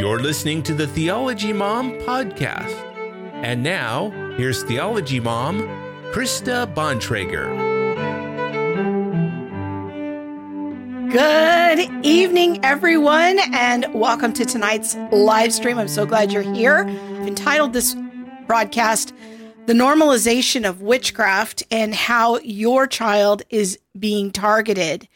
You're listening to the Theology Mom podcast. And now, here's Theology Mom, Krista Bontrager. Good evening, everyone, and welcome to tonight's live stream. I'm so glad you're here. I've entitled this broadcast, The Normalization of Witchcraft and How Your Child is Being Targeted.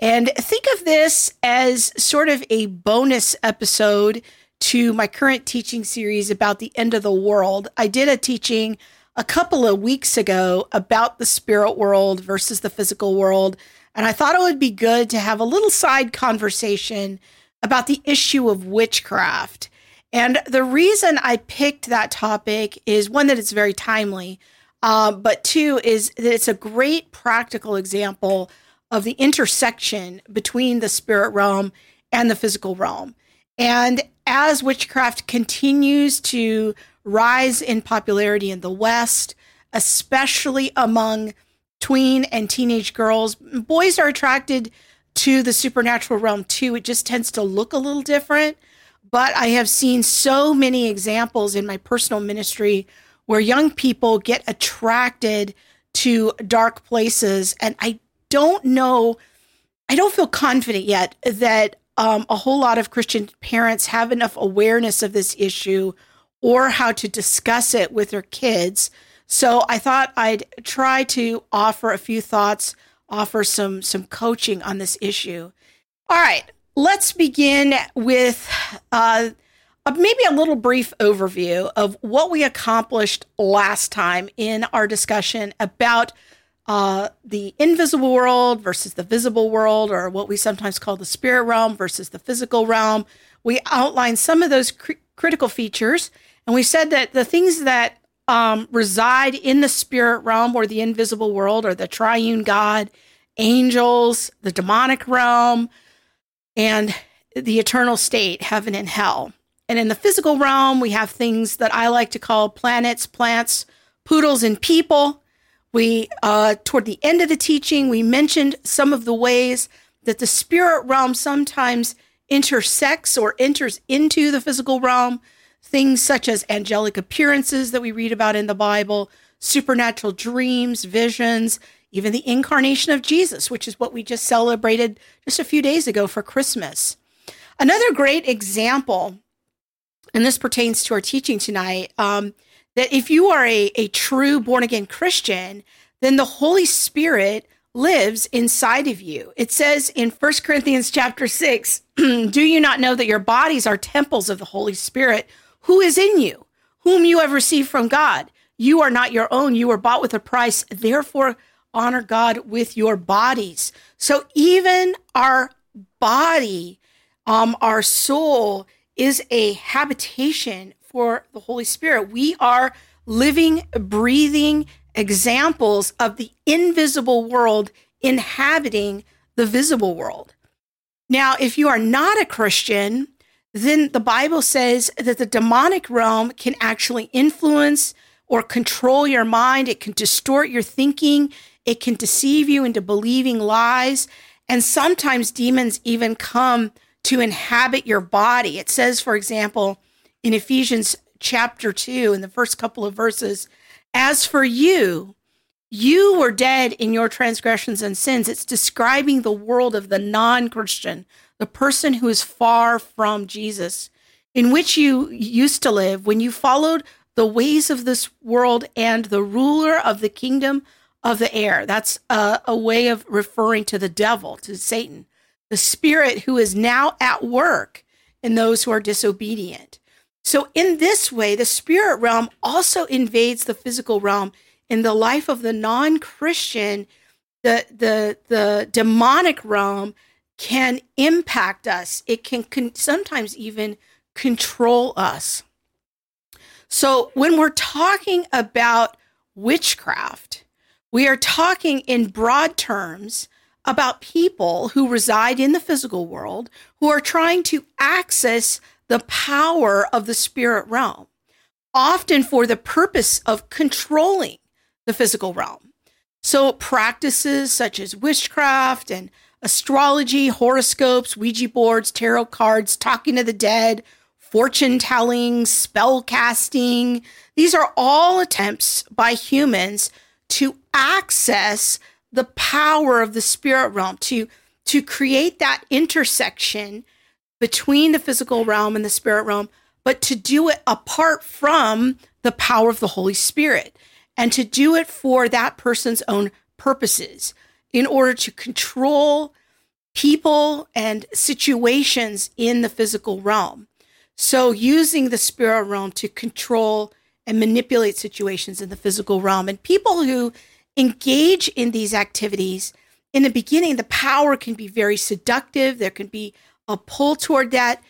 And think of this as sort of a bonus episode to my current teaching series about the end of the world. I did a teaching a couple of weeks ago about the spirit world versus the physical world. And I thought it would be good to have a little side conversation about the issue of witchcraft. And the reason I picked that topic is one, that it's very timely, uh, but two, is that it's a great practical example of the intersection between the spirit realm and the physical realm. And as witchcraft continues to rise in popularity in the West, especially among tween and teenage girls, boys are attracted to the supernatural realm too. It just tends to look a little different. But I have seen so many examples in my personal ministry where young people get attracted to dark places. And I don't know, I don't feel confident yet that um, a whole lot of Christian parents have enough awareness of this issue or how to discuss it with their kids. So I thought I'd try to offer a few thoughts, offer some some coaching on this issue. All right, let's begin with uh, maybe a little brief overview of what we accomplished last time in our discussion about uh, the invisible world versus the visible world, or what we sometimes call the spirit realm versus the physical realm. We outlined some of those cr- critical features, and we said that the things that um, reside in the spirit realm or the invisible world are the triune God, angels, the demonic realm, and the eternal state, heaven and hell. And in the physical realm, we have things that I like to call planets, plants, poodles, and people. We, uh, toward the end of the teaching, we mentioned some of the ways that the spirit realm sometimes intersects or enters into the physical realm. Things such as angelic appearances that we read about in the Bible, supernatural dreams, visions, even the incarnation of Jesus, which is what we just celebrated just a few days ago for Christmas. Another great example, and this pertains to our teaching tonight, um, that if you are a, a true born again Christian, then the Holy Spirit lives inside of you. It says in 1 Corinthians chapter 6, do you not know that your bodies are temples of the Holy Spirit who is in you, whom you have received from God? You are not your own, you were bought with a price. Therefore, honor God with your bodies. So even our body, um, our soul is a habitation for the Holy Spirit. We are living, breathing examples of the invisible world inhabiting the visible world. Now, if you are not a Christian, then the Bible says that the demonic realm can actually influence or control your mind. It can distort your thinking. It can deceive you into believing lies. And sometimes demons even come to inhabit your body. It says, for example, in Ephesians chapter 2, in the first couple of verses, as for you, you were dead in your transgressions and sins. It's describing the world of the non Christian, the person who is far from Jesus, in which you used to live when you followed the ways of this world and the ruler of the kingdom of the air. That's a, a way of referring to the devil, to Satan, the spirit who is now at work in those who are disobedient. So, in this way, the spirit realm also invades the physical realm. In the life of the non Christian, the, the, the demonic realm can impact us, it can con- sometimes even control us. So, when we're talking about witchcraft, we are talking in broad terms about people who reside in the physical world who are trying to access the power of the spirit realm, often for the purpose of controlling the physical realm. So, practices such as witchcraft and astrology, horoscopes, Ouija boards, tarot cards, talking to the dead, fortune telling, spell casting. These are all attempts by humans to access the power of the spirit realm, to, to create that intersection between the physical realm and the spirit realm, but to do it apart from the power of the Holy Spirit and to do it for that person's own purposes in order to control people and situations in the physical realm. So, using the spirit realm to control and manipulate situations in the physical realm. And people who engage in these activities, in the beginning, the power can be very seductive. There can be a pull toward that.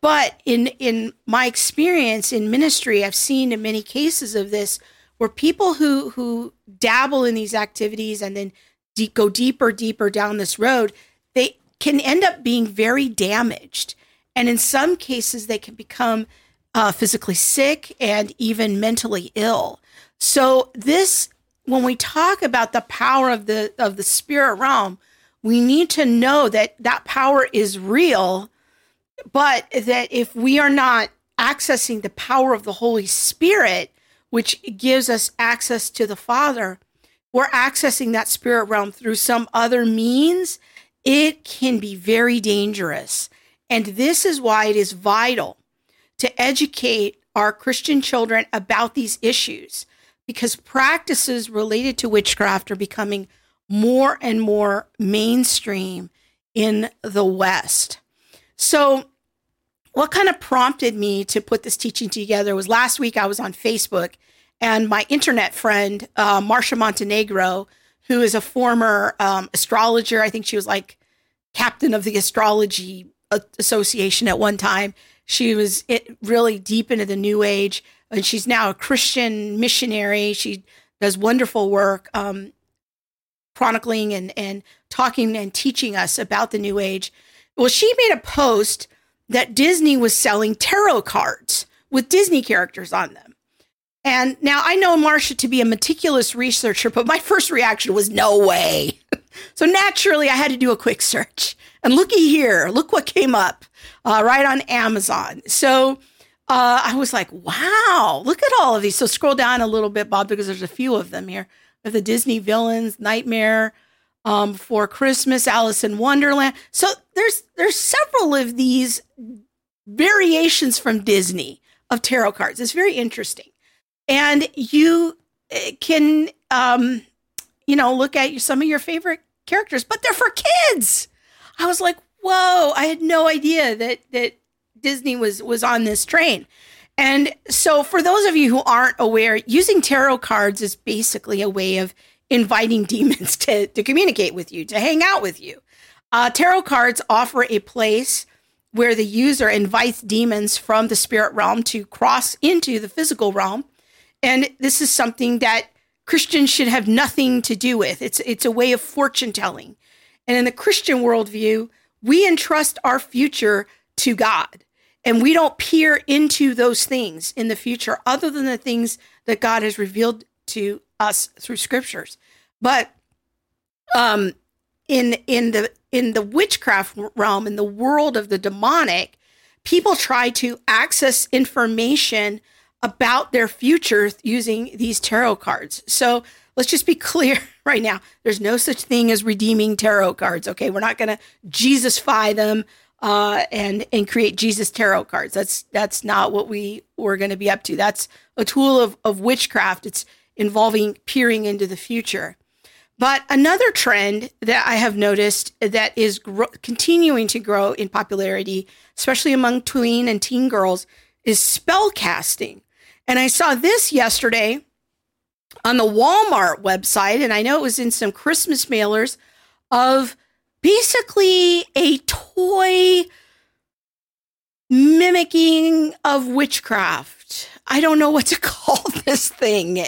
But in, in my experience in ministry, I've seen in many cases of this where people who, who dabble in these activities and then de- go deeper, deeper down this road, they can end up being very damaged. And in some cases, they can become uh, physically sick and even mentally ill. So this, when we talk about the power of the of the spirit realm, we need to know that that power is real, but that if we are not accessing the power of the Holy Spirit, which gives us access to the Father, we're accessing that spirit realm through some other means, it can be very dangerous. And this is why it is vital to educate our Christian children about these issues because practices related to witchcraft are becoming more and more mainstream in the West. So, what kind of prompted me to put this teaching together was last week I was on Facebook and my internet friend, uh, Marcia Montenegro, who is a former um, astrologer, I think she was like captain of the astrology association at one time. She was really deep into the new age, and she's now a Christian missionary. She does wonderful work, um, chronicling and and talking and teaching us about the new age. Well, she made a post that Disney was selling tarot cards with Disney characters on them. And now I know Marcia to be a meticulous researcher, but my first reaction was no way. so naturally, I had to do a quick search. And looky here, look what came up uh, right on Amazon. So uh, I was like, wow, look at all of these. So scroll down a little bit, Bob, because there's a few of them here. Of the Disney villains, Nightmare um, for Christmas, Alice in Wonderland. So there's there's several of these variations from Disney of tarot cards. It's very interesting, and you eh, can um, you know look at some of your favorite characters, but they're for kids. I was like, whoa, I had no idea that that Disney was was on this train. And so for those of you who aren't aware, using tarot cards is basically a way of inviting demons to, to communicate with you, to hang out with you. Uh, tarot cards offer a place where the user invites demons from the spirit realm to cross into the physical realm. And this is something that Christians should have nothing to do with. It's, it's a way of fortune telling. And in the Christian worldview, we entrust our future to God. And we don't peer into those things in the future other than the things that God has revealed to us through scriptures. But um in in the in the witchcraft realm in the world of the demonic, people try to access information about their future using these tarot cards. So let's just be clear right now. There's no such thing as redeeming tarot cards. Okay, we're not going to Jesusify them uh, and and create Jesus tarot cards. That's that's not what we we're going to be up to. That's a tool of of witchcraft. It's involving peering into the future. But another trend that I have noticed that is gro- continuing to grow in popularity, especially among tween and teen girls, is spell casting. And I saw this yesterday on the Walmart website, and I know it was in some Christmas mailers of basically a toy mimicking of witchcraft. I don't know what to call this thing.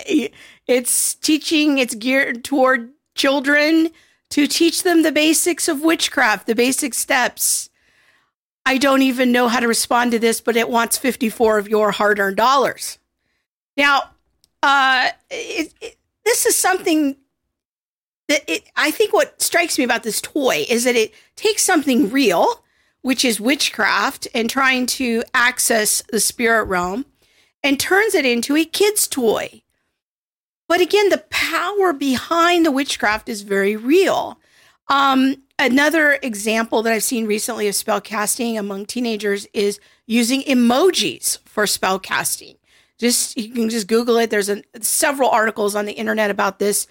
It's teaching, it's geared toward children to teach them the basics of witchcraft, the basic steps. I don't even know how to respond to this, but it wants 54 of your hard earned dollars. Now, uh, it, it, this is something that it, I think what strikes me about this toy is that it takes something real, which is witchcraft and trying to access the spirit realm, and turns it into a kid's toy. But again, the power behind the witchcraft is very real. Um, another example that I've seen recently of spell casting among teenagers is using emojis for spell casting. Just you can just Google it. There's a, several articles on the internet about this.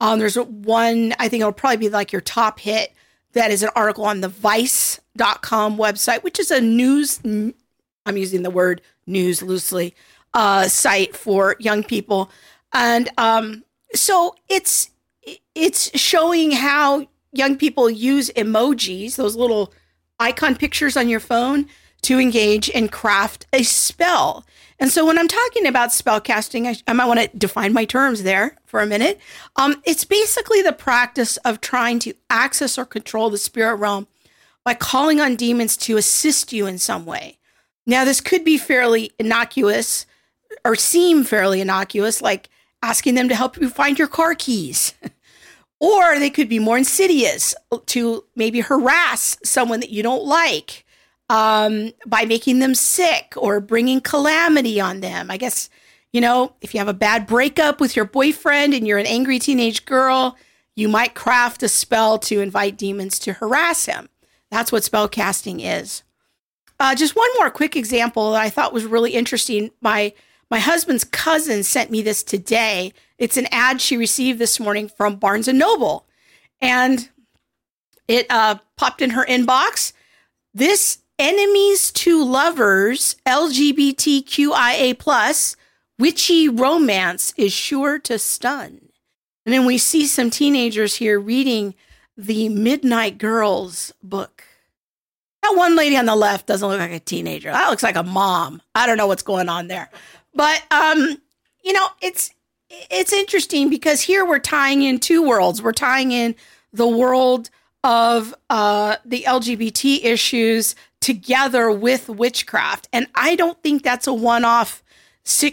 Um, there's one I think it'll probably be like your top hit. That is an article on the Vice.com website, which is a news. I'm using the word news loosely. Uh, site for young people, and um, so it's it's showing how young people use emojis, those little icon pictures on your phone, to engage and craft a spell. And so when I'm talking about spell casting, I, I might want to define my terms there for a minute. Um, it's basically the practice of trying to access or control the spirit realm by calling on demons to assist you in some way. Now, this could be fairly innocuous or seem fairly innocuous, like asking them to help you find your car keys. or they could be more insidious to maybe harass someone that you don't like um, by making them sick or bringing calamity on them. I guess, you know, if you have a bad breakup with your boyfriend and you're an angry teenage girl, you might craft a spell to invite demons to harass him. That's what spell casting is. Uh, just one more quick example that I thought was really interesting. My my husband's cousin sent me this today. It's an ad she received this morning from Barnes and Noble, and it uh, popped in her inbox. This enemies to lovers LGBTQIA plus witchy romance is sure to stun. And then we see some teenagers here reading the Midnight Girls book. That one lady on the left doesn't look like a teenager. That looks like a mom. I don't know what's going on there. But um, you know, it's it's interesting because here we're tying in two worlds. We're tying in the world of uh, the LGBT issues together with witchcraft. And I don't think that's a one off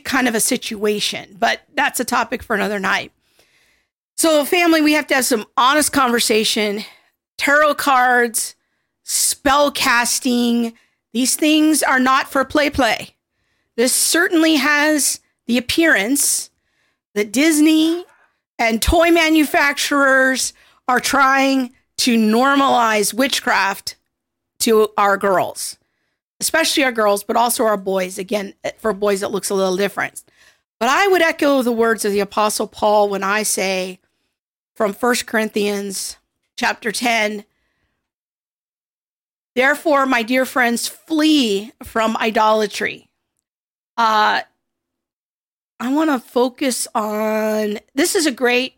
kind of a situation, but that's a topic for another night. So, family, we have to have some honest conversation. Tarot cards, spell casting, these things are not for play play. This certainly has the appearance that Disney and toy manufacturers are trying to normalize witchcraft to our girls, especially our girls, but also our boys. Again, for boys, it looks a little different. But I would echo the words of the Apostle Paul when I say from 1 Corinthians chapter 10 Therefore, my dear friends, flee from idolatry. Uh, I want to focus on this is a great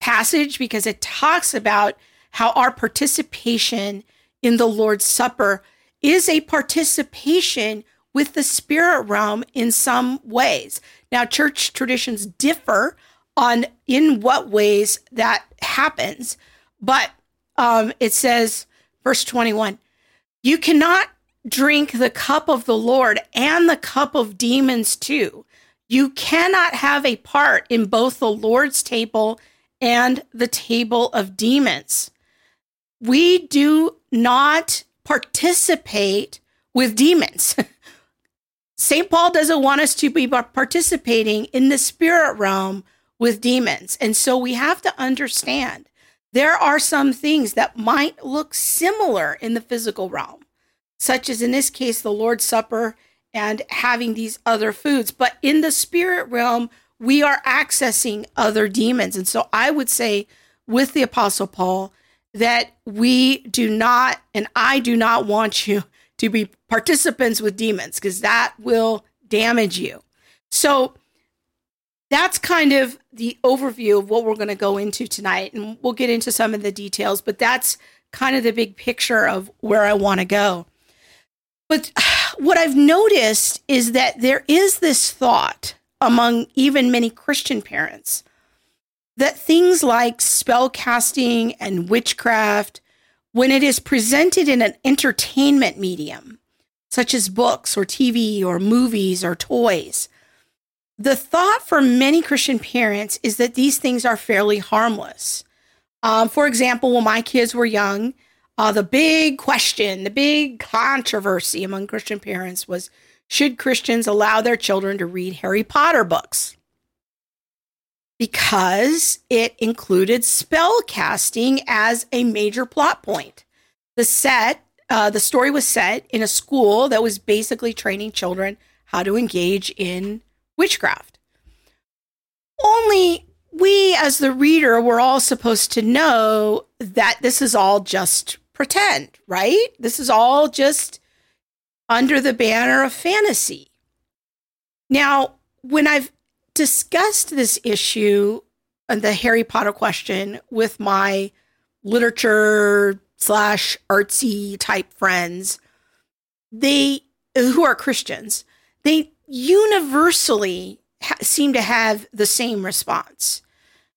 passage because it talks about how our participation in the Lord's Supper is a participation with the spirit realm in some ways. Now, church traditions differ on in what ways that happens, but um, it says, verse 21, you cannot drink the cup of the Lord and the cup of demons too. You cannot have a part in both the Lord's table and the table of demons. We do not participate with demons. St. Paul doesn't want us to be participating in the spirit realm with demons. And so we have to understand there are some things that might look similar in the physical realm, such as in this case, the Lord's Supper and having these other foods. But in the spirit realm, we are accessing other demons. And so I would say with the Apostle Paul, that we do not, and I do not want you to be participants with demons because that will damage you. So that's kind of the overview of what we're going to go into tonight. And we'll get into some of the details, but that's kind of the big picture of where I want to go. But what I've noticed is that there is this thought among even many Christian parents that things like spell casting and witchcraft, when it is presented in an entertainment medium, such as books or TV or movies or toys, the thought for many Christian parents is that these things are fairly harmless. Um, for example, when my kids were young, uh, the big question, the big controversy among Christian parents was should Christians allow their children to read Harry Potter books? Because it included spell casting as a major plot point. The set, uh, the story was set in a school that was basically training children how to engage in witchcraft. Only we, as the reader, were all supposed to know that this is all just pretend, right? This is all just under the banner of fantasy. Now, when I've discussed this issue and the Harry Potter question with my literature slash artsy type friends, they who are Christians, they universally ha- seem to have the same response.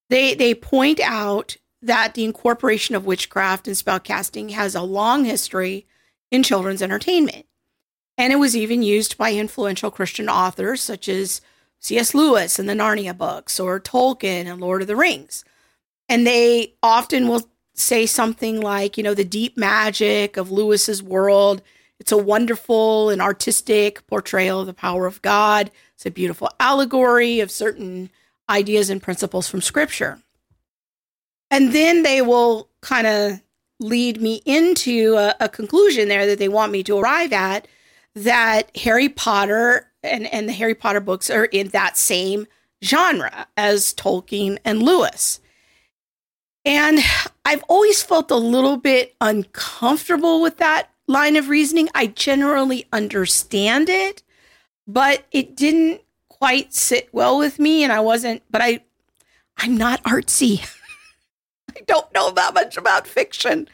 They they point out that the incorporation of witchcraft and spellcasting has a long history in children's entertainment. And it was even used by influential Christian authors such as C.S. Lewis and the Narnia books or Tolkien and Lord of the Rings. And they often will say something like, you know, the deep magic of Lewis's world. It's a wonderful and artistic portrayal of the power of God. It's a beautiful allegory of certain ideas and principles from scripture. And then they will kind of lead me into a, a, conclusion there that they want me to arrive at that Harry Potter and, and the Harry Potter books are in that same genre as Tolkien and Lewis. And I've always felt a little bit uncomfortable with that line of reasoning. I generally understand it, but it didn't quite sit well with me and I wasn't but I I'm not artsy. I don't know that much about fiction.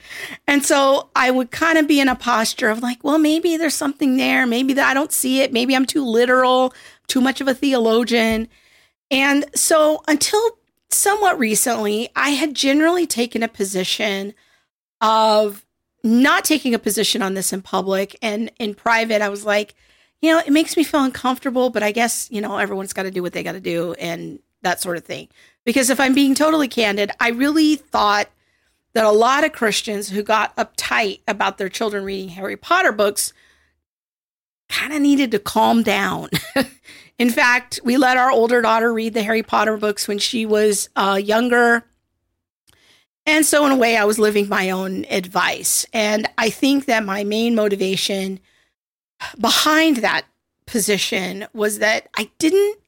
And so I would kind of be in a posture of like, well, maybe there's something there. Maybe that I don't see it. Maybe I'm too literal, too much of a theologian. And so until somewhat recently, I had generally taken a position of not taking a position on this in public and in private. I was like, you know, it makes me feel uncomfortable, but I guess, you know, everyone's got to do what they got to do and that sort of thing. Because if I'm being totally candid, I really thought that a lot of Christians who got uptight about their children reading Harry Potter books kind of needed to calm down. in fact, we let our older daughter read the Harry Potter books when she was uh, younger. And so, in a way, I was living my own advice. And I think that my main motivation behind that position was that I didn't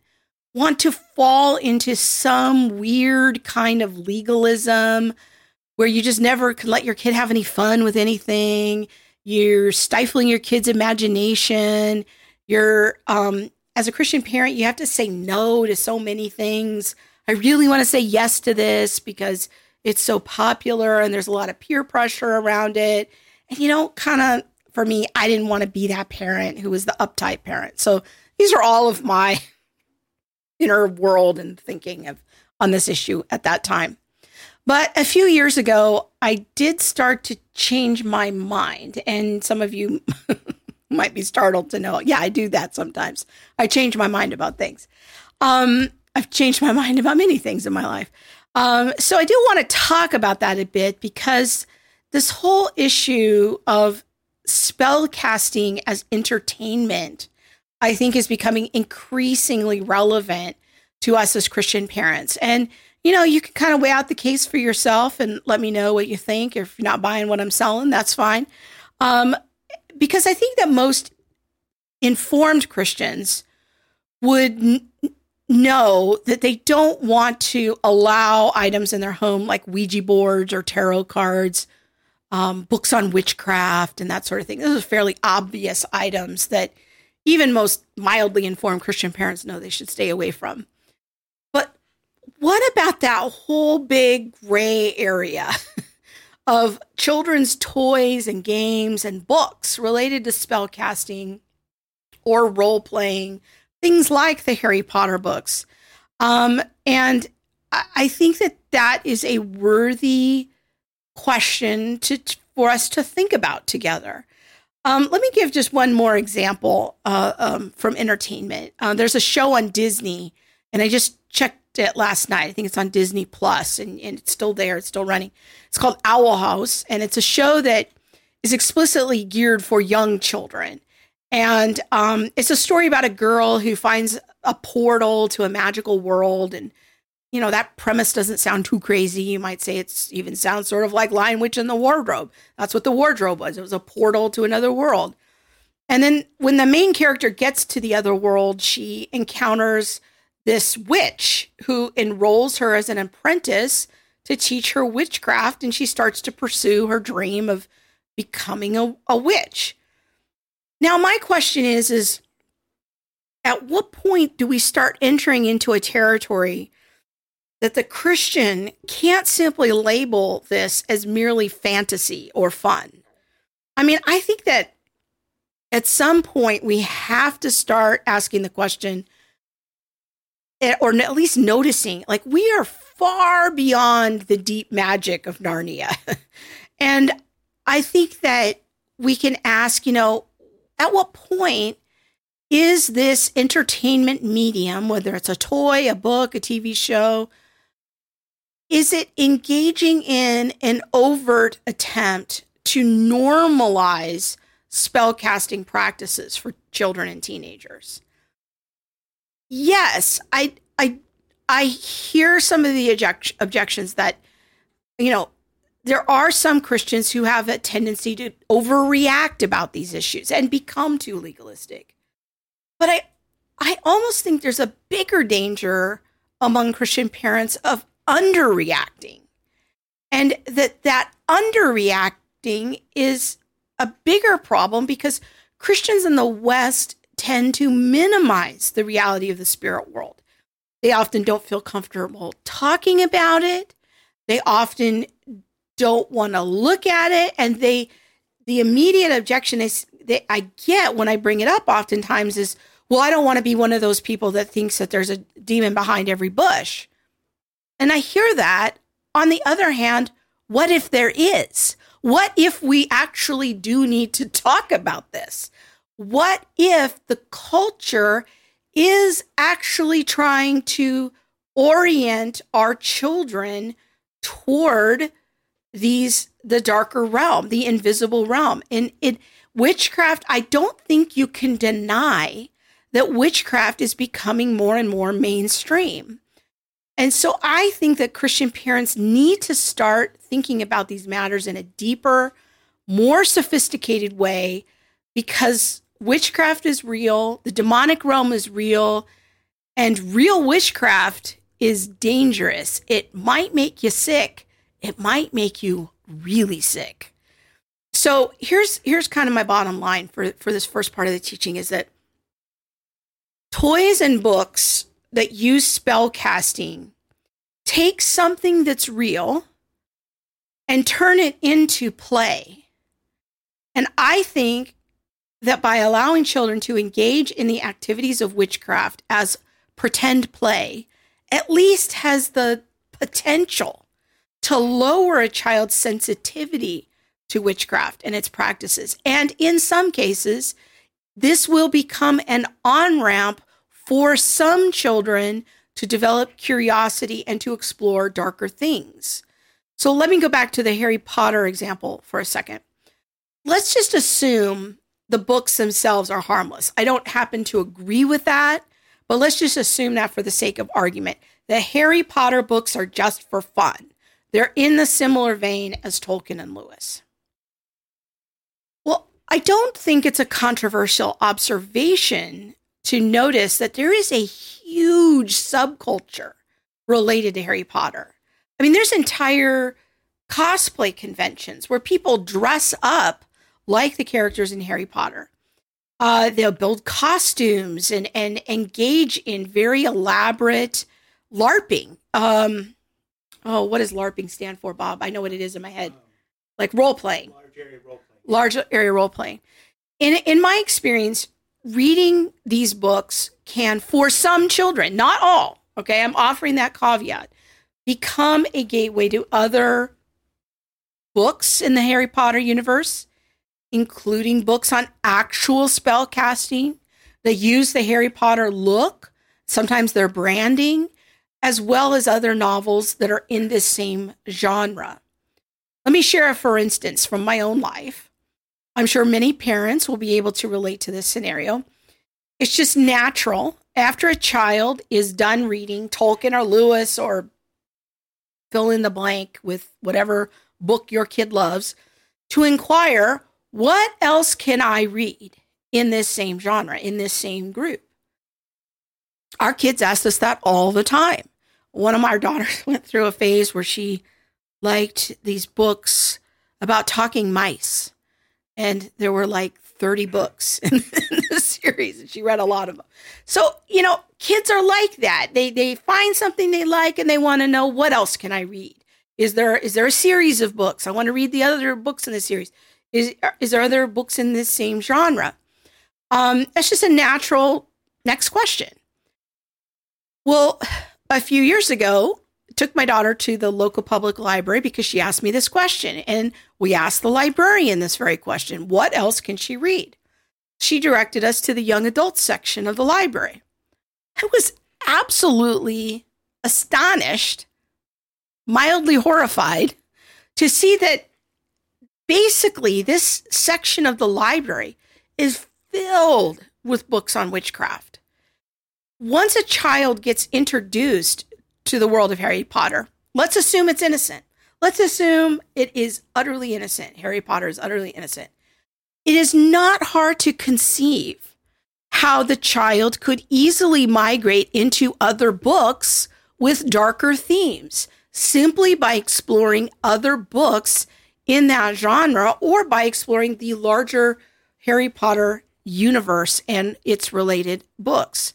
want to fall into some weird kind of legalism where you just never can let your kid have any fun with anything. You're stifling your kid's imagination. You're, um, as a Christian parent, you have to say no to so many things. I really want to say yes to this because it's so popular and there's a lot of peer pressure around it. And, you know, kind of for me, I didn't want to be that parent who was the uptight parent. So these are all of my inner world and thinking of on this issue at that time. But a few years ago, I did start to change my mind. And some of you might be startled to know, yeah, I do that sometimes. I change my mind about things. Um, I've changed my mind about many things in my life. Um, so I do want to talk about that a bit because this whole issue of spell casting as entertainment I think is becoming increasingly relevant to us as Christian parents. And, you know, you can kind of weigh out the case for yourself and let me know what you think. If you're not buying what I'm selling, that's fine. Um, because I think that most informed Christians would n- know that they don't want to allow items in their home like Ouija boards or tarot cards, um, books on witchcraft, and that sort of thing. Those are fairly obvious items that even most mildly informed Christian parents know they should stay away from. But what about that whole big gray area of children's toys and games and books related to spellcasting or role playing, things like the Harry Potter books? Um, and I think that that is a worthy question to for us to think about together. Um, let me give just one more example uh, um, from entertainment. Uh, there's a show on Disney, and I just checked it last night. I think it's on Disney Plus, and, and it's still there. It's still running. It's called Owl House, and it's a show that is explicitly geared for young children. And um, it's a story about a girl who finds a portal to a magical world. And, you know, that premise doesn't sound too crazy. You might say it's even sounds sort of like Lion Witch in the Wardrobe. That's what the wardrobe was. It was a portal to another world. And then when the main character gets to the other world, she encounters this witch who enrolls her as an apprentice to teach her witchcraft. And she starts to pursue her dream of becoming a, a witch. Now, my question is, is at what point do we start entering into a territory that the Christian can't simply label this as merely fantasy or fun? I mean, I think that at some point we have to start asking the question eh, or at least noticing like we are far beyond the deep magic of Narnia. and I think that we can ask, you know, at what point is this entertainment medium, whether it's a toy, a book, a TV show, is it engaging in an overt attempt to normalize spellcasting practices for children and teenagers? Yes, I I I hear some of the object- objections that you know there are some Christians who have a tendency to overreact about these issues and become too legalistic. But I I almost think there's a bigger danger among Christian parents of underreacting. And that that underreacting is a bigger problem because Christians in the West tend to minimize the reality of the spirit world. They often don't feel comfortable talking about it. They often don't want to look at it and they the immediate objection is that I get when I bring it up oftentimes is well I don't want to be one of those people that thinks that there's a demon behind every bush. And I hear that. On the other hand, what if there is? What if we actually do need to talk about this? What if the culture is actually trying to orient our children toward these the darker realm, the invisible realm. And it witchcraft, I don't think you can deny that witchcraft is becoming more and more mainstream. And so I think that Christian parents need to start thinking about these matters in a deeper, more sophisticated way because witchcraft is real, the demonic realm is real, and real witchcraft is dangerous. It might make you sick, it might make you really sick. So here's here's kind of my bottom line for for this first part of the teaching is that toys and books that use spell casting take something that's real and turn it into play. And I think that by allowing children to engage in the activities of witchcraft as pretend play, at least has the potential to lower a child's sensitivity to witchcraft and its practices. And in some cases, this will become an on ramp for some children to develop curiosity and to explore darker things. So let me go back to the Harry Potter example for a second. Let's just assume the books themselves are harmless. I don't happen to agree with that, but let's just assume that for the sake of argument. The Harry Potter books are just for fun. They're in the similar vein as Tolkien and Lewis. Well, I don't think it's a controversial observation to notice that there is a huge subculture related to Harry Potter. I mean, there's entire cosplay conventions where people dress up like the characters in Harry Potter. Uh, they'll build costumes and, and engage in very elaborate LARPing. Um, oh, what does LARPing stand for, Bob? I know what it is in my head. Like role playing. Large area role playing. Large area role playing. In in my experience, reading these books can, for some children, not all, okay, I'm offering that caveat, become a gateway to other books in the Harry Potter universe, including books on actual spell casting that use the Harry Potter look, sometimes their branding, as well as other novels that are in this same genre. Let me share for instance from my own life. I'm sure many parents will be able to relate to this scenario. It's just natural after a child is done reading Tolkien or Lewis or fill in the blank with whatever book your kid loves to inquire what else can I read in this same genre, in this same group? Our kids ask us that all the time. One of my daughters went through a phase where she liked these books about talking mice. And there were like 30 books in, in the series, and she read a lot of them. So, you know, kids are like that. They they find something they like and they want to know what else can I read? Is there is there a series of books? I want to read the other books in the series. Is is there other books in this same genre? Um, that's just a natural next question. Well, a few years ago, took my daughter to the local public library because she asked me this question. And we asked the librarian this very question What else can she read? She directed us to the young adult section of the library. I was absolutely astonished, mildly horrified to see that basically this section of the library is filled with books on witchcraft. Once a child gets introduced to the world of Harry Potter. Let's assume it's innocent. Let's assume it is utterly innocent. Harry Potter is utterly innocent. It is not hard to conceive how the child could easily migrate into other books with darker themes simply by exploring other books in that genre or by exploring the larger Harry Potter universe and its related books.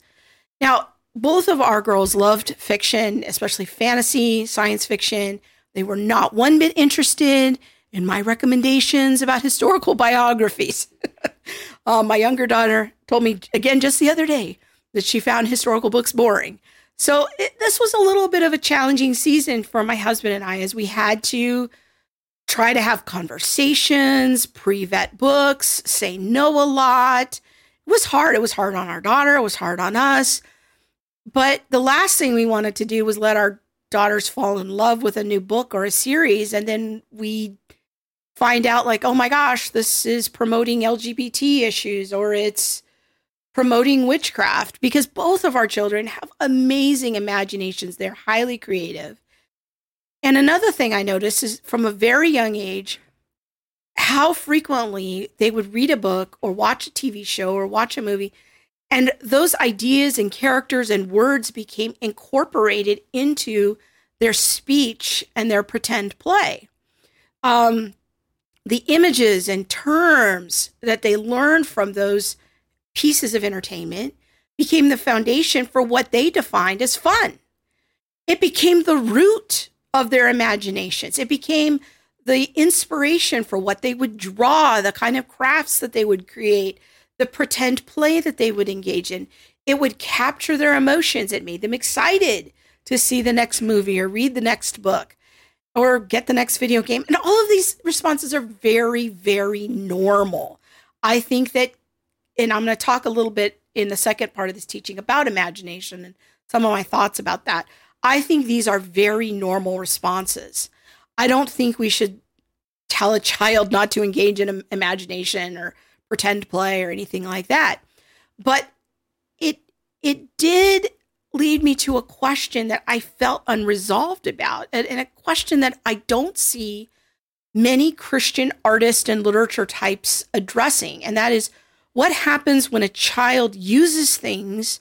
Now, both of our girls loved fiction, especially fantasy, science fiction. They were not one bit interested in my recommendations about historical biographies. uh, my younger daughter told me again just the other day that she found historical books boring. So it, this was a little bit of a challenging season for my husband and I as we had to try to have conversations, pre vet books, say no a lot. It was hard. It was hard on our daughter, it was hard on us. But the last thing we wanted to do was let our daughters fall in love with a new book or a series. And then we find out, like, oh my gosh, this is promoting LGBT issues or it's promoting witchcraft because both of our children have amazing imaginations. They're highly creative. And another thing I noticed is from a very young age, how frequently they would read a book or watch a TV show or watch a movie and those ideas and characters and words became incorporated into their speech and their pretend play. Um, the images and terms that they learned from those pieces of entertainment became the foundation for what they defined as fun. It became the root of their imaginations. It became the inspiration for what they would draw, the kind of crafts that they would create, the pretend play that they would engage in. It would capture their emotions. It made them excited to see the next movie or read the next book or get the next video game. And all of these responses are very, very normal. I think that, and I'm going to talk a little bit in the second part of this teaching about imagination and some of my thoughts about that. I think these are very normal responses. I don't think we should tell a child not to engage in imagination or pretend play or anything like that. But it it did lead me to a question that I felt unresolved about, and, and a question that I don't see many Christian artists and literature types addressing, and that is what happens when a child uses things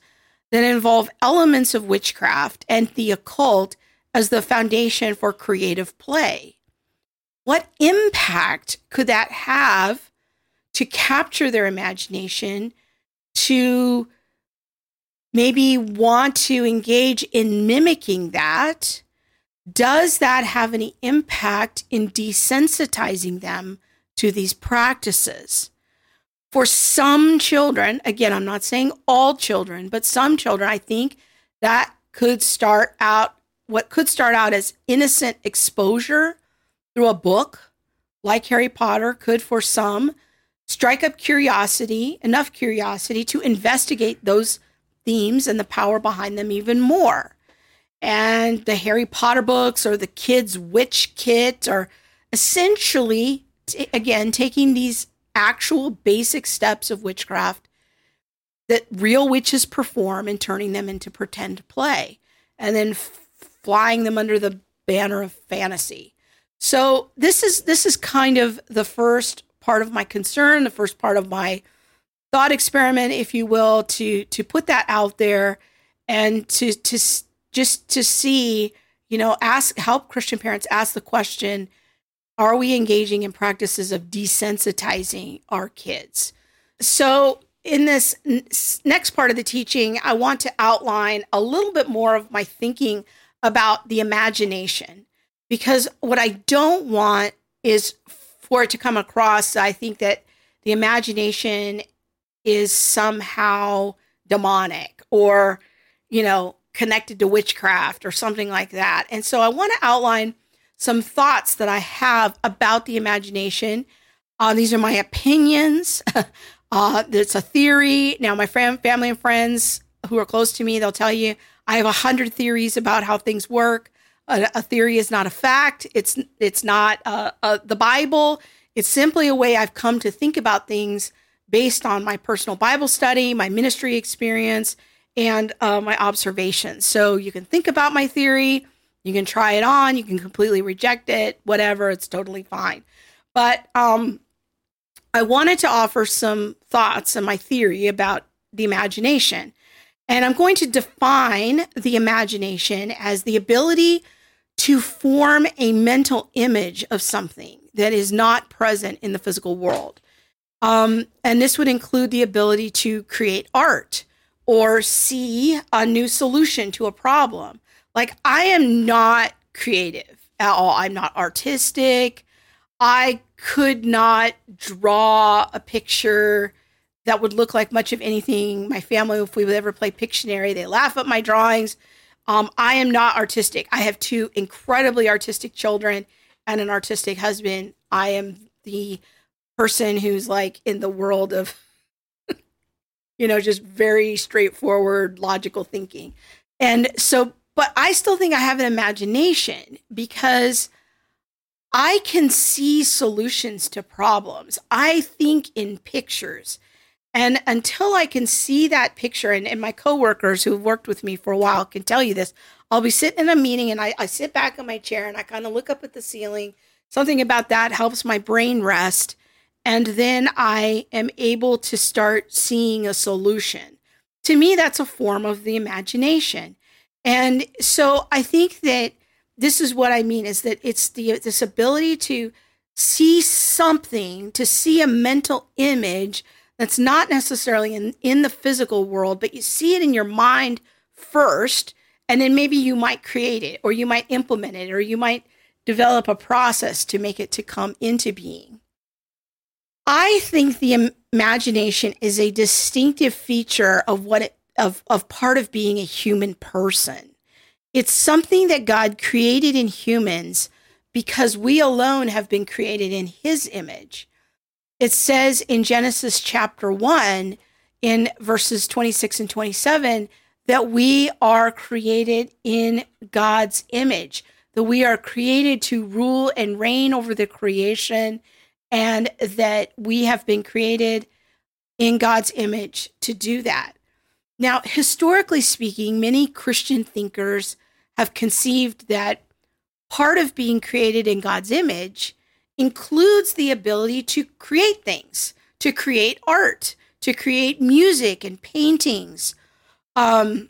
that involve elements of witchcraft and the occult as the foundation for creative play. What impact could that have to capture their imagination, to maybe want to engage in mimicking that, does that have any impact in desensitizing them to these practices? For some children, again, I'm not saying all children, but some children, I think that could start out what could start out as innocent exposure through a book like Harry Potter could for some strike up curiosity, enough curiosity to investigate those themes and the power behind them even more. and the Harry Potter books or the kids' witch kit are essentially, t- again, taking these actual basic steps of witchcraft that real witches perform and turning them into pretend play and then f- flying them under the banner of fantasy. So this is this is kind of the first part of my concern, the first part of my thought experiment, if you will, to to put that out there and to to just to see, you know, ask help Christian parents ask the question, are we engaging in practices of desensitizing our kids? So in this next part of the teaching, I want to outline a little bit more of my thinking about the imagination because what I don't want is for it to come across. I think that the imagination is somehow demonic or, you know, connected to witchcraft or something like that. And so I want to outline some thoughts that I have about the imagination. Uh, these are my opinions. uh, it's a theory. Now, my friend, family and friends who are close to me, they'll tell you I have a hundred theories about how things work. A, a, theory is not a fact. It's it's not uh, uh, the Bible. It's simply a way I've come to think about things based on my personal Bible study, my ministry experience, and uh, my observations. So you can think about my theory, you can try it on, you can completely reject it, whatever, it's totally fine. But um, I wanted to offer some thoughts and my theory about the imagination. And I'm going to define the imagination as the ability to form a mental image of something that is not present in the physical world. Um, and this would include the ability to create art or see a new solution to a problem. Like, I am not creative at all. I'm not artistic. I could not draw a picture that would look like much of anything. My family, if we would ever play Pictionary, they laugh at my drawings. Um, I am not artistic. I have two incredibly artistic children and an artistic husband. I am the person who's like in the world of you know, just very straightforward, logical thinking. And so, but I still think I have an imagination because I can see solutions to problems. I think in pictures. And until I can see that picture, and, and my coworkers who've worked with me for a while can tell you this, I'll be sitting in a meeting and I, I sit back in my chair and I kind of look up at the ceiling. Something about that helps my brain rest. And then I am able to start seeing a solution. To me, that's a form of the imagination. And so I think that this is what I mean is that it's the this ability to see something, to see a mental image that's not necessarily in, in the physical world, but you see it in your mind first, and then maybe you might create it or you might implement it or you might develop a process to make it to come into being. I think the imagination is a distinctive feature of what it, of of part of being a human person. It's something that God created in humans because we alone have been created in his image. It says in Genesis chapter 1 in verses 26 and 27 that we are created in God's image, that we are created to rule and reign over the creation and that we have been created in God's image to do that. Now, historically speaking, many Christian thinkers have conceived that part of being created in God's image includes the ability to create things, to create art, to create music and paintings, um,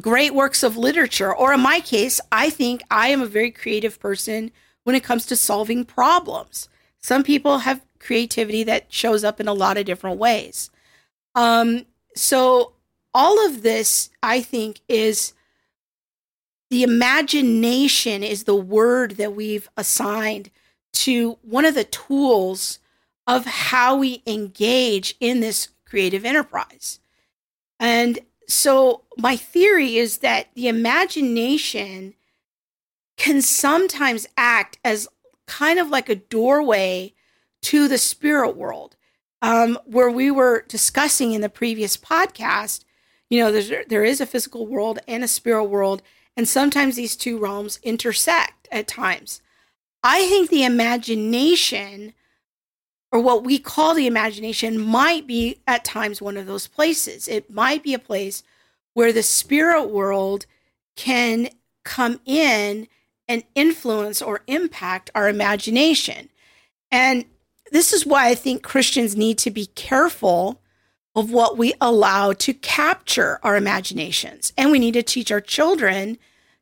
great works of literature. Or in my case, I think I am a very creative person when it comes to solving problems. Some people have creativity that shows up in a lot of different ways. Um, so all of this, I think, is the imagination is the word that we've assigned to one of the tools of how we engage in this creative enterprise. And so my theory is that the imagination can sometimes act as kind of like a doorway to the spirit world. Um, where we were discussing in the previous podcast, you know, there's, there is a physical world and a spirit world, And sometimes these two realms intersect at times. I think the imagination, or what we call the imagination, might be at times one of those places. It might be a place where the spirit world can come in and influence or impact our imagination. And this is why I think Christians need to be careful of what we allow to capture our imaginations. And we need to teach our children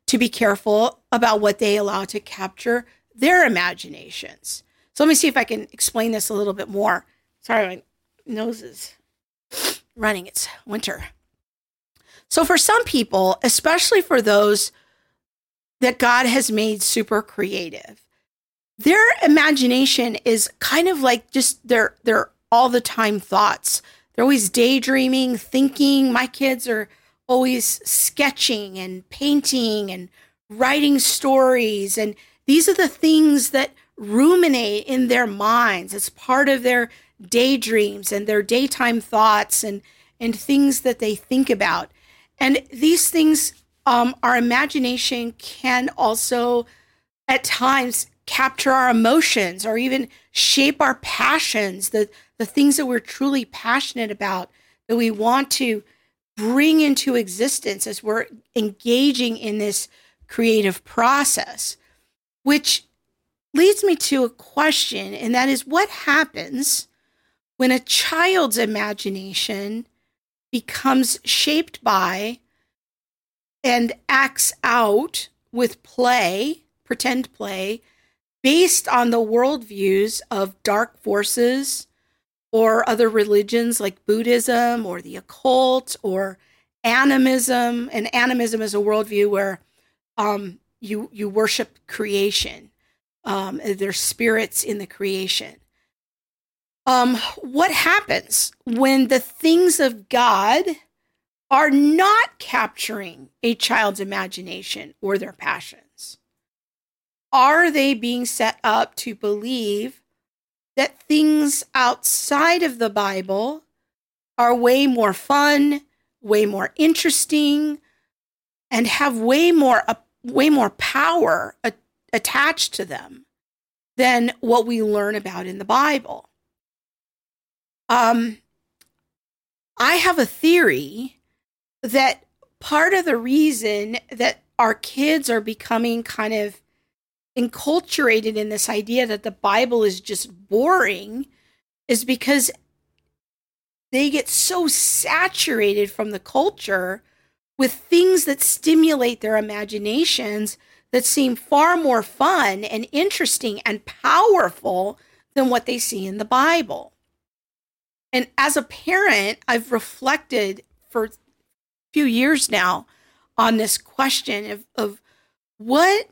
to be careful about what they allow to capture their imaginations. So let me see if I can explain this a little bit more. Sorry, my nose is running. It's winter. So, for some people, especially for those that God has made super creative, their imagination is kind of like just their their all the time thoughts. They're always daydreaming, thinking. My kids are always sketching and painting and writing stories and these are the things that ruminate in their minds. It's part of their daydreams and their daytime thoughts and, and things that they think about. And these things, um, our imagination can also at times capture our emotions or even shape our passions, the, the things that we're truly passionate about, that we want to bring into existence as we're engaging in this creative process which leads me to a question, and that is what happens when a child's imagination becomes shaped by and acts out with play, pretend play, based on the worldviews of dark forces or other religions like Buddhism or the occult or animism. And animism is a worldview where um, you you worship creation. Um, there's spirits in the creation. Um, what happens when the things of God are not capturing a child's imagination or their passions? Are they being set up to believe that things outside of the Bible are way more fun, way more interesting, and have way more way more power a- attached to them than what we learn about in the Bible. Um, I have a theory that part of the reason that our kids are becoming kind of enculturated in this idea that the Bible is just boring is because they get so saturated from the culture with things that stimulate their imaginations that seem far more fun and interesting and powerful than what they see in the Bible. And as a parent, I've reflected for a few years now on this question of, of what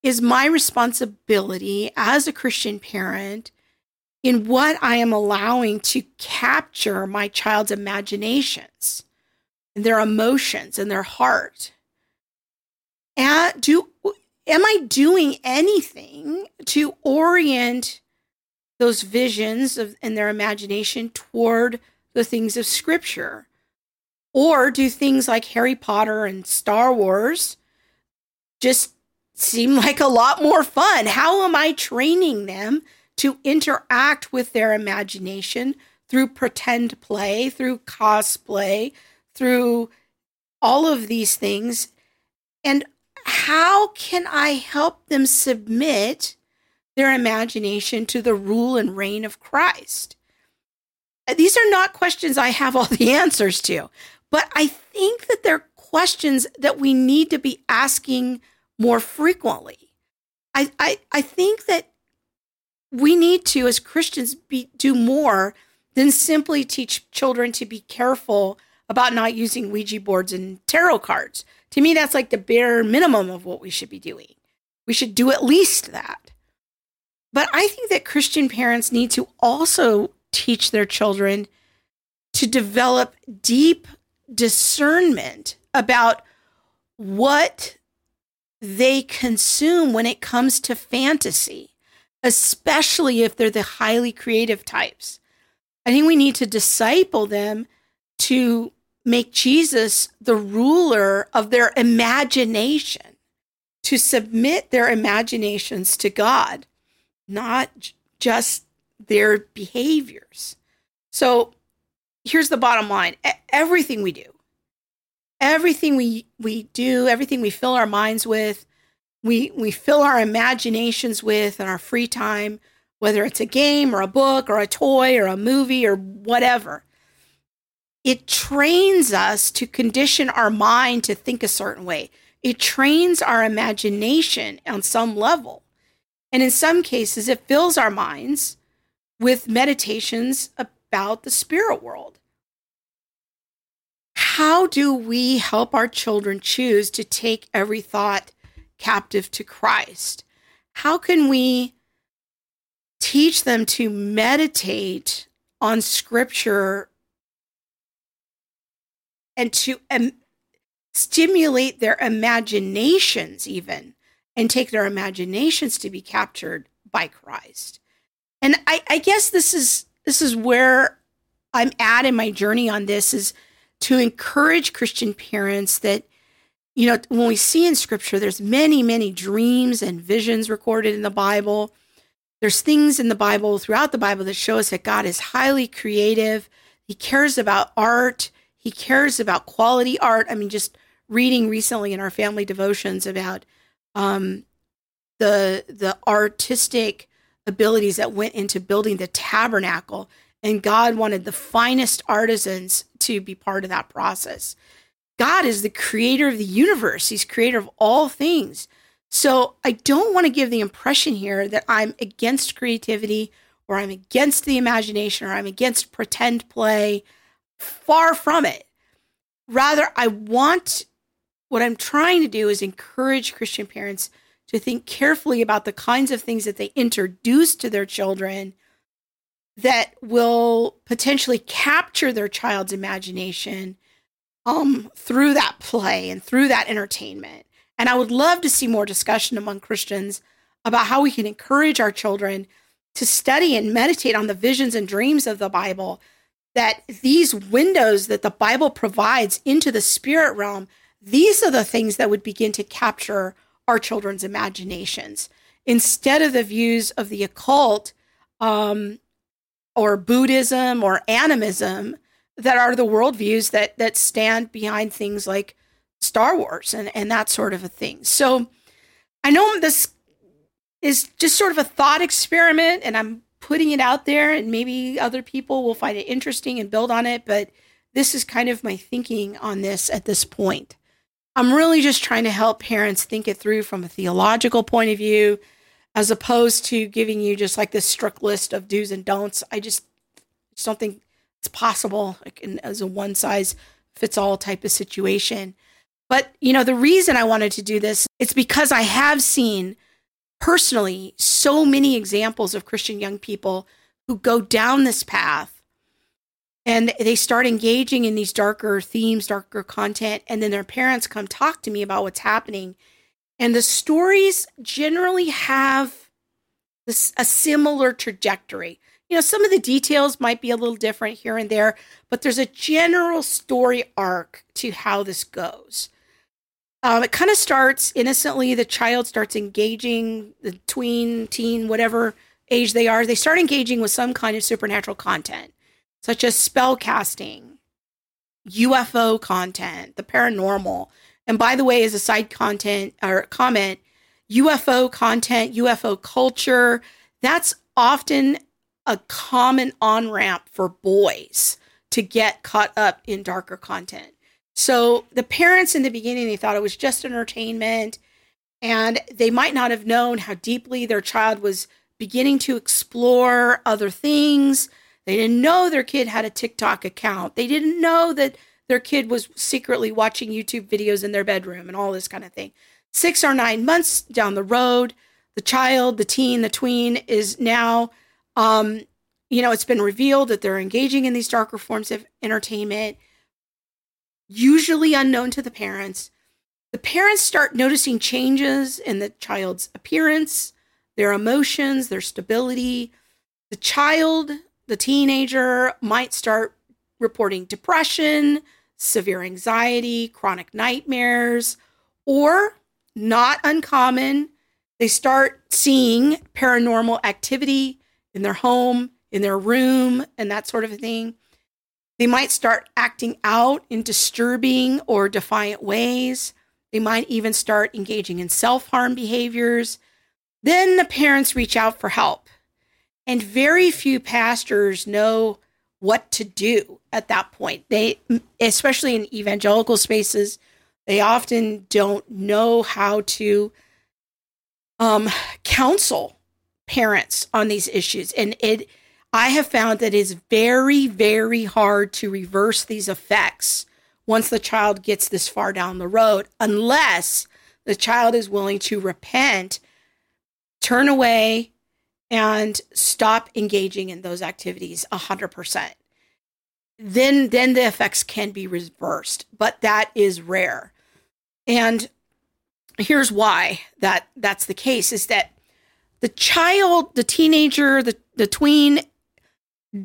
is my responsibility as a Christian parent in what I am allowing to capture my child's imaginations and their emotions and their heart. And do am I doing anything to orient those visions of and their imagination toward the things of scripture? Or do things like Harry Potter and Star Wars just seem like a lot more fun? How am I training them to interact with their imagination through pretend play, through cosplay, through all of these things. And how can I help them submit their imagination to the rule and reign of Christ? These are not questions I have all the answers to, but I think that they're questions that we need to be asking more frequently. I, I, I think that we need to, as Christians, be, do more than simply teach children to be careful about not using Ouija boards and tarot cards. To me, that's like the bare minimum of what we should be doing. We should do at least that. But I think that Christian parents need to also teach their children to develop deep discernment about what they consume when it comes to fantasy, especially if they're the highly creative types. I think we need to disciple them to make Jesus the ruler of their imagination, to submit their imaginations to God, not just their behaviors. So here's the bottom line everything we do, everything we, we do, everything we fill our minds with, we, we fill our imaginations with in our free time, whether it's a game or a book or a toy or a movie or whatever it trains us to condition our mind to think a certain way. It trains our imagination on some level. And in some cases, it fills our minds with meditations about the spirit world. How do we help our children choose to take every thought captive to Christ? How can we teach them to meditate on scripture and to um, stimulate their imaginations, even and take their imaginations to be captured by Christ. And I, I guess this is this is where I'm at in my journey on this is to encourage Christian parents that you know when we see in scripture there's many many dreams and visions recorded in the bible. There's things in the bible throughout the bible that show us that god is highly creative. He cares about art he cares about quality art. I mean, just reading recently in our family devotions about um, the the artistic abilities that went into building the tabernacle, and God wanted the finest artisans to be part of that process. God is the creator of the universe. He's creator of all things. So I don't want to give the impression here that I'm against creativity or I'm against the imagination or I'm against pretend play. Far from it. Rather, I want what I'm trying to do is encourage Christian parents to think carefully about the kinds of things that they introduce to their children that will potentially capture their child's imagination um, through that play and through that entertainment. And I would love to see more discussion among Christians about how we can encourage our children to study and meditate on the visions and dreams of the Bible that these windows that the Bible provides into the spirit realm, these are the things that would begin to capture our children's imaginations instead of the views of the occult um, or Buddhism or animism that are the worldviews that that stand behind things like Star Wars and, and that sort of a thing. So I know this is just sort of a thought experiment, and I'm putting it out there and maybe other people will find it interesting and build on it. But this is kind of my thinking on this at this point. I'm really just trying to help parents think it through from a theological point of view, as opposed to giving you just like this strict list of do's and don'ts. I just, just don't think it's possible like in, as a one size fits all type of situation. But you know, the reason I wanted to do this, it's because I have seen personally so many examples of Christian young people who go down this path and they start engaging in these darker themes, darker content, and then their parents come talk to me about what's happening. And the stories generally have this, a similar trajectory. You know, some of the details might be a little different here and there, but there's a general story arc to how this goes. Um, it kind of starts innocently. The child starts engaging the tween, teen, whatever age they are. They start engaging with some kind of supernatural content, such as spell casting, UFO content, the paranormal. And by the way, as a side content or comment, UFO content, UFO culture, that's often a common on ramp for boys to get caught up in darker content. So the parents in the beginning, they thought it was just entertainment, and they might not have known how deeply their child was beginning to explore other things. They didn't know their kid had a TikTok account. They didn't know that their kid was secretly watching YouTube videos in their bedroom and all this kind of thing. Six or nine months down the road, the child, the teen, the tween is now, um, you know, it's been revealed that they're engaging in these darker forms of entertainment usually unknown to the parents. The parents start noticing changes in the child's appearance, their emotions, their stability. The child, the teenager, might start reporting depression, severe anxiety, chronic nightmares, or not uncommon, they start seeing paranormal activity in their home, in their room, and that sort of thing. They might start acting out in disturbing or defiant ways. They might even start engaging in self harm behaviors. Then the parents reach out for help. And very few pastors know what to do at that point. They, especially in evangelical spaces, they often don't know how to um, counsel parents on these issues. And it, I have found that it's very, very hard to reverse these effects once the child gets this far down the road, unless the child is willing to repent, turn away, and stop engaging in those activities 100%. Then, then the effects can be reversed, but that is rare. And here's why that that's the case is that the child, the teenager, the, the tween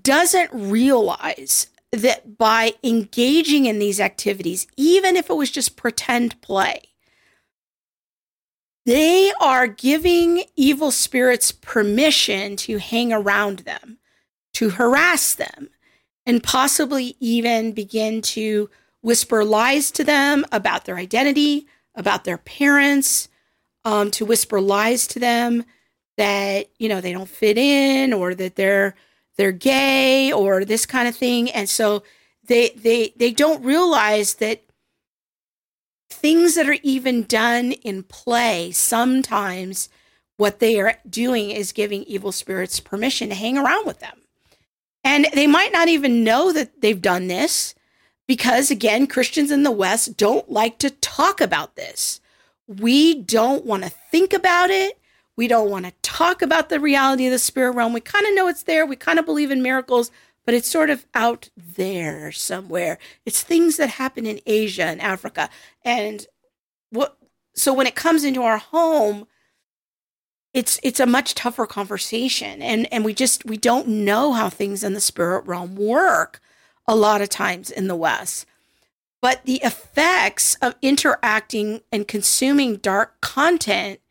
doesn't realize that by engaging in these activities, even if it was just pretend play, they are giving evil spirits permission to hang around them, to harass them, and possibly even begin to whisper lies to them about their identity, about their parents, um, to whisper lies to them that you know they don't fit in or that they're they're gay or this kind of thing, and so they they they don't realize that things that are even done in play sometimes what they are doing is giving evil spirits permission to hang around with them. And they might not even know that they've done this because again, Christians in the West don't like to talk about this. We don't want to think about it. We don't want to talk about the reality of the spirit realm. We kind of know it's there. We kind of believe in miracles, but it's sort of out there somewhere. It's things that happen in Asia and Africa. And what so when it comes into our home, it's it's a much tougher conversation and and we just we don't know how things in the spirit realm work a lot of times in the West. But the effects of interacting and consuming dark content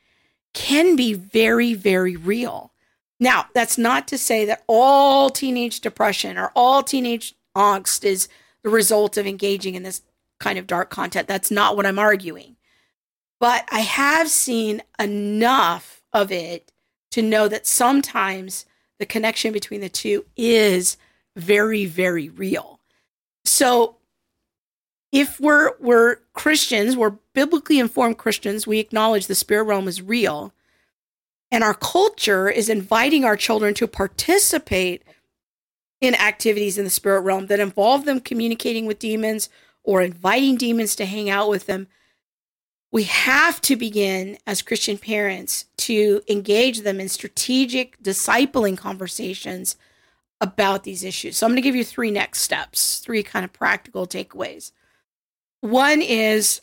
can be very, very real. Now, that's not to say that all teenage depression or all teenage angst is the result of engaging in this kind of dark content. That's not what I'm arguing. But I have seen enough of it to know that sometimes the connection between the two is very, very real. So if we're we're Christians, we're biblically informed Christians, we acknowledge the spirit realm is real. And our culture is inviting our children to participate in activities in the spirit realm that involve them communicating with demons or inviting demons to hang out with them. We have to begin as Christian parents to engage them in strategic discipling conversations about these issues. So I'm going to give you three next steps, three kind of practical takeaways. One is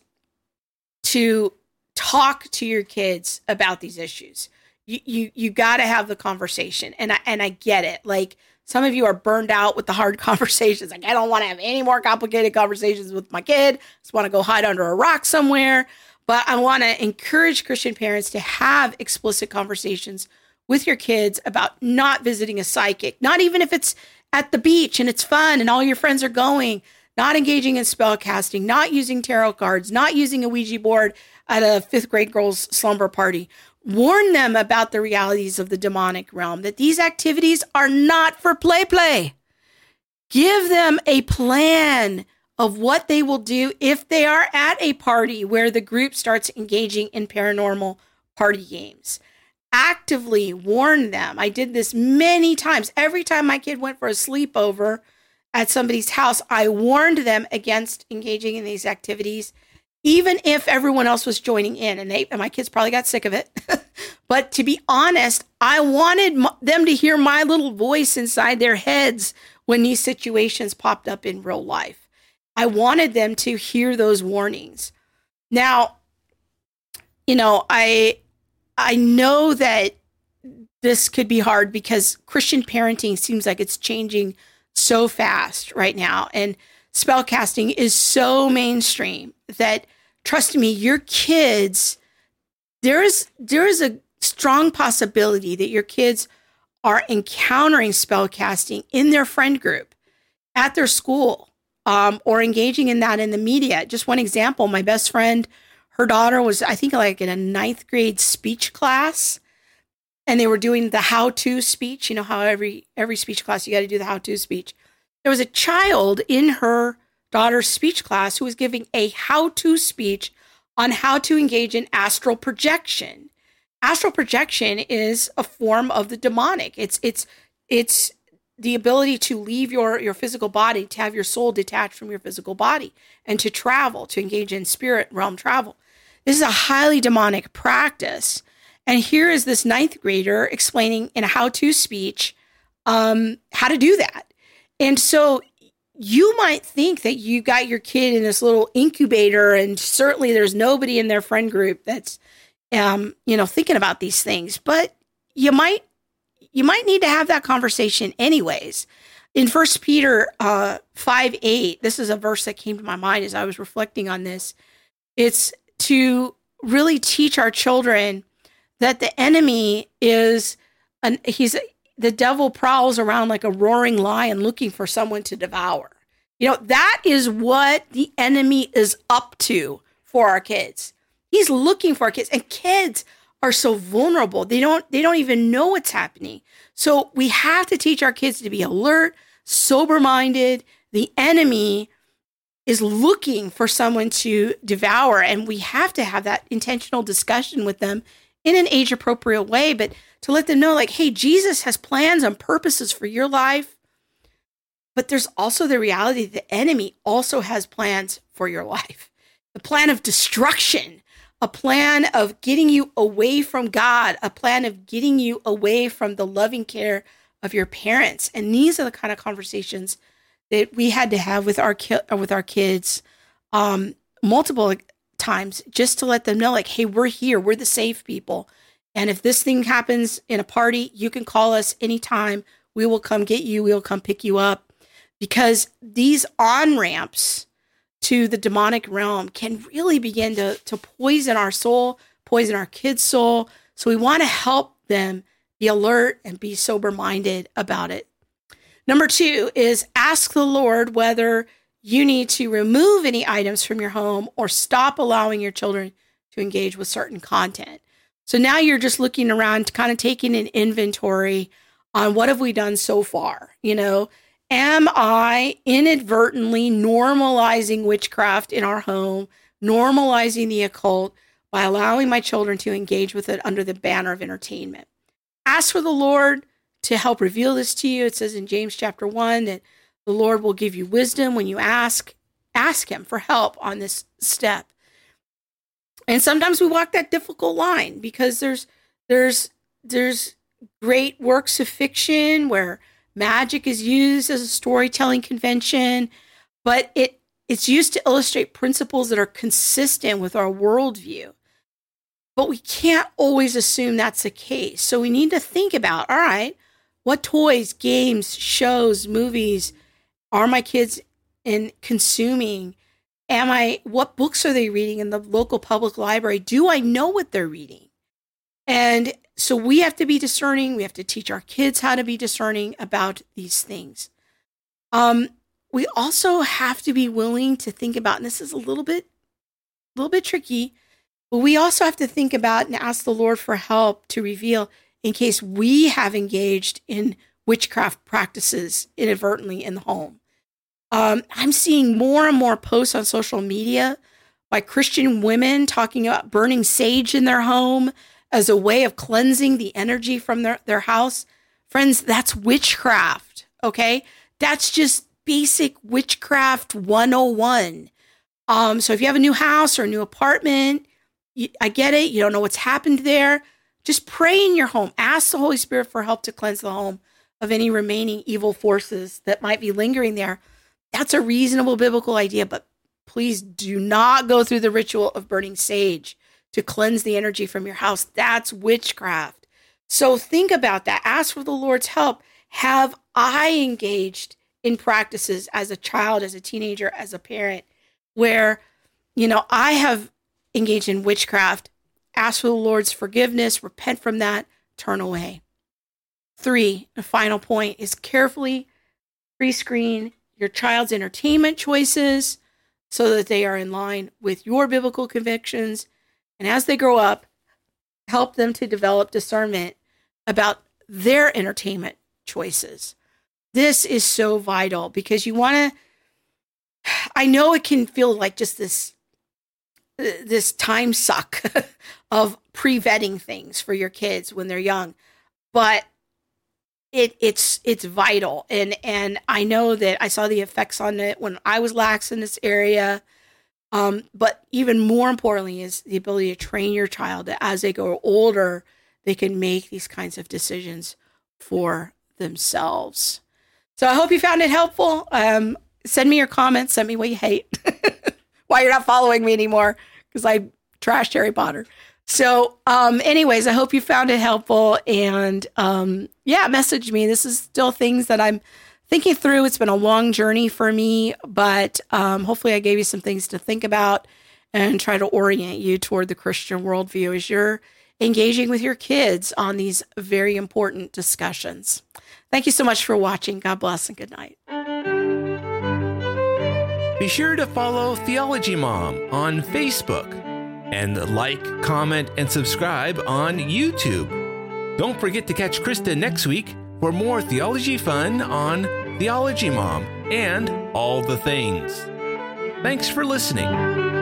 to talk to your kids about these issues. You you you got to have the conversation, and I and I get it. Like some of you are burned out with the hard conversations. Like I don't want to have any more complicated conversations with my kid. I just want to go hide under a rock somewhere. But I want to encourage Christian parents to have explicit conversations with your kids about not visiting a psychic, not even if it's at the beach and it's fun and all your friends are going, not engaging in spell casting, not using tarot cards, not using a Ouija board at a fifth grade girl's slumber party. Warn them about the realities of the demonic realm, that these activities are not for play play. Give them a plan of what they will do if they are at a party where the group starts engaging in paranormal party games actively warn them. I did this many times. Every time my kid went for a sleepover at somebody's house, I warned them against engaging in these activities, even if everyone else was joining in. And, they, and my kids probably got sick of it. but to be honest, I wanted them to hear my little voice inside their heads when these situations popped up in real life. I wanted them to hear those warnings. Now, you know, I I know that this could be hard because Christian parenting seems like it's changing so fast right now. And spellcasting is so mainstream that trust me, your kids, there is there is a strong possibility that your kids are encountering spellcasting in their friend group, at their school, um, or engaging in that in the media. Just one example, my best friend, her daughter was, I think, like in a ninth grade speech class and they were doing the how-to speech. You know how every every speech class you got to do the how-to speech. There was a child in her daughter's speech class who was giving a how-to speech on how to engage in astral projection. Astral projection is a form of the demonic. It's it's it's the ability to leave your your physical body, to have your soul detached from your physical body, and to travel, to engage in spirit realm travel. This is a highly demonic practice and here is this ninth grader explaining in a how to speech um, how to do that. And so you might think that you got your kid in this little incubator, and certainly there's nobody in their friend group that's, um, you know, thinking about these things. But you might, you might need to have that conversation anyways. In First Peter uh, five eight, this is a verse that came to my mind as I was reflecting on this. It's to really teach our children that the enemy is an he's the devil prowls around like a roaring lion looking for someone to devour. You know, that is what the enemy is up to for our kids. He's looking for our kids and kids are so vulnerable. They don't they don't even know what's happening. So we have to teach our kids to be alert, sober-minded. The enemy is looking for someone to devour and we have to have that intentional discussion with them in an age appropriate way, but to let them know, like, hey, Jesus has plans and purposes for your life. But there's also the reality the enemy also has plans for your life the plan of destruction, a plan of getting you away from God, a plan of getting you away from the loving care of your parents. And these are the kind of conversations that we had to have with our ki- with our kids um, multiple times just to let them know, like, hey, we're here, we're the safe people. And if this thing happens in a party, you can call us anytime. We will come get you, we will come pick you up. Because these on ramps to the demonic realm can really begin to, to poison our soul, poison our kids' soul. So we want to help them be alert and be sober minded about it. Number two is ask the Lord whether you need to remove any items from your home or stop allowing your children to engage with certain content. So now you're just looking around, kind of taking an inventory on what have we done so far? You know, am I inadvertently normalizing witchcraft in our home, normalizing the occult by allowing my children to engage with it under the banner of entertainment? Ask for the Lord to help reveal this to you. It says in James chapter 1 that the Lord will give you wisdom when you ask. Ask Him for help on this step. And sometimes we walk that difficult line because there's there's there's great works of fiction where magic is used as a storytelling convention, but it it's used to illustrate principles that are consistent with our worldview. But we can't always assume that's the case. So we need to think about all right, what toys, games, shows, movies, are my kids in consuming? Am I, what books are they reading in the local public library? Do I know what they're reading? And so we have to be discerning. We have to teach our kids how to be discerning about these things. Um, we also have to be willing to think about, and this is a little bit, a little bit tricky, but we also have to think about and ask the Lord for help to reveal in case we have engaged in witchcraft practices inadvertently in the home. Um, I'm seeing more and more posts on social media by Christian women talking about burning sage in their home as a way of cleansing the energy from their, their house. Friends, that's witchcraft, okay? That's just basic witchcraft 101. Um, so if you have a new house or a new apartment, you, I get it, you don't know what's happened there. Just pray in your home. Ask the Holy Spirit for help to cleanse the home of any remaining evil forces that might be lingering there. That's a reasonable biblical idea, but please do not go through the ritual of burning sage to cleanse the energy from your house. That's witchcraft. So think about that. Ask for the Lord's help. Have I engaged in practices as a child, as a teenager, as a parent, where, you know, I have engaged in witchcraft, ask for the Lord's forgiveness, repent from that, turn away. Three, the final point is carefully pre screen your child's entertainment choices so that they are in line with your biblical convictions. And as they grow up, help them to develop discernment about their entertainment choices. This is so vital because you want to I know it can feel like just this this time suck of pre-vetting things for your kids when they're young. But it it's it's vital and and I know that I saw the effects on it when I was lax in this area. Um, but even more importantly is the ability to train your child that as they grow older, they can make these kinds of decisions for themselves. So I hope you found it helpful. Um, send me your comments. Send me what you hate. Why you're not following me anymore because I trashed Harry Potter. So, um, anyways, I hope you found it helpful. And um, yeah, message me. This is still things that I'm thinking through. It's been a long journey for me, but um, hopefully, I gave you some things to think about and try to orient you toward the Christian worldview as you're engaging with your kids on these very important discussions. Thank you so much for watching. God bless and good night. Be sure to follow Theology Mom on Facebook and like, comment, and subscribe on YouTube. Don't forget to catch Krista next week for more theology fun on Theology Mom and all the things. Thanks for listening.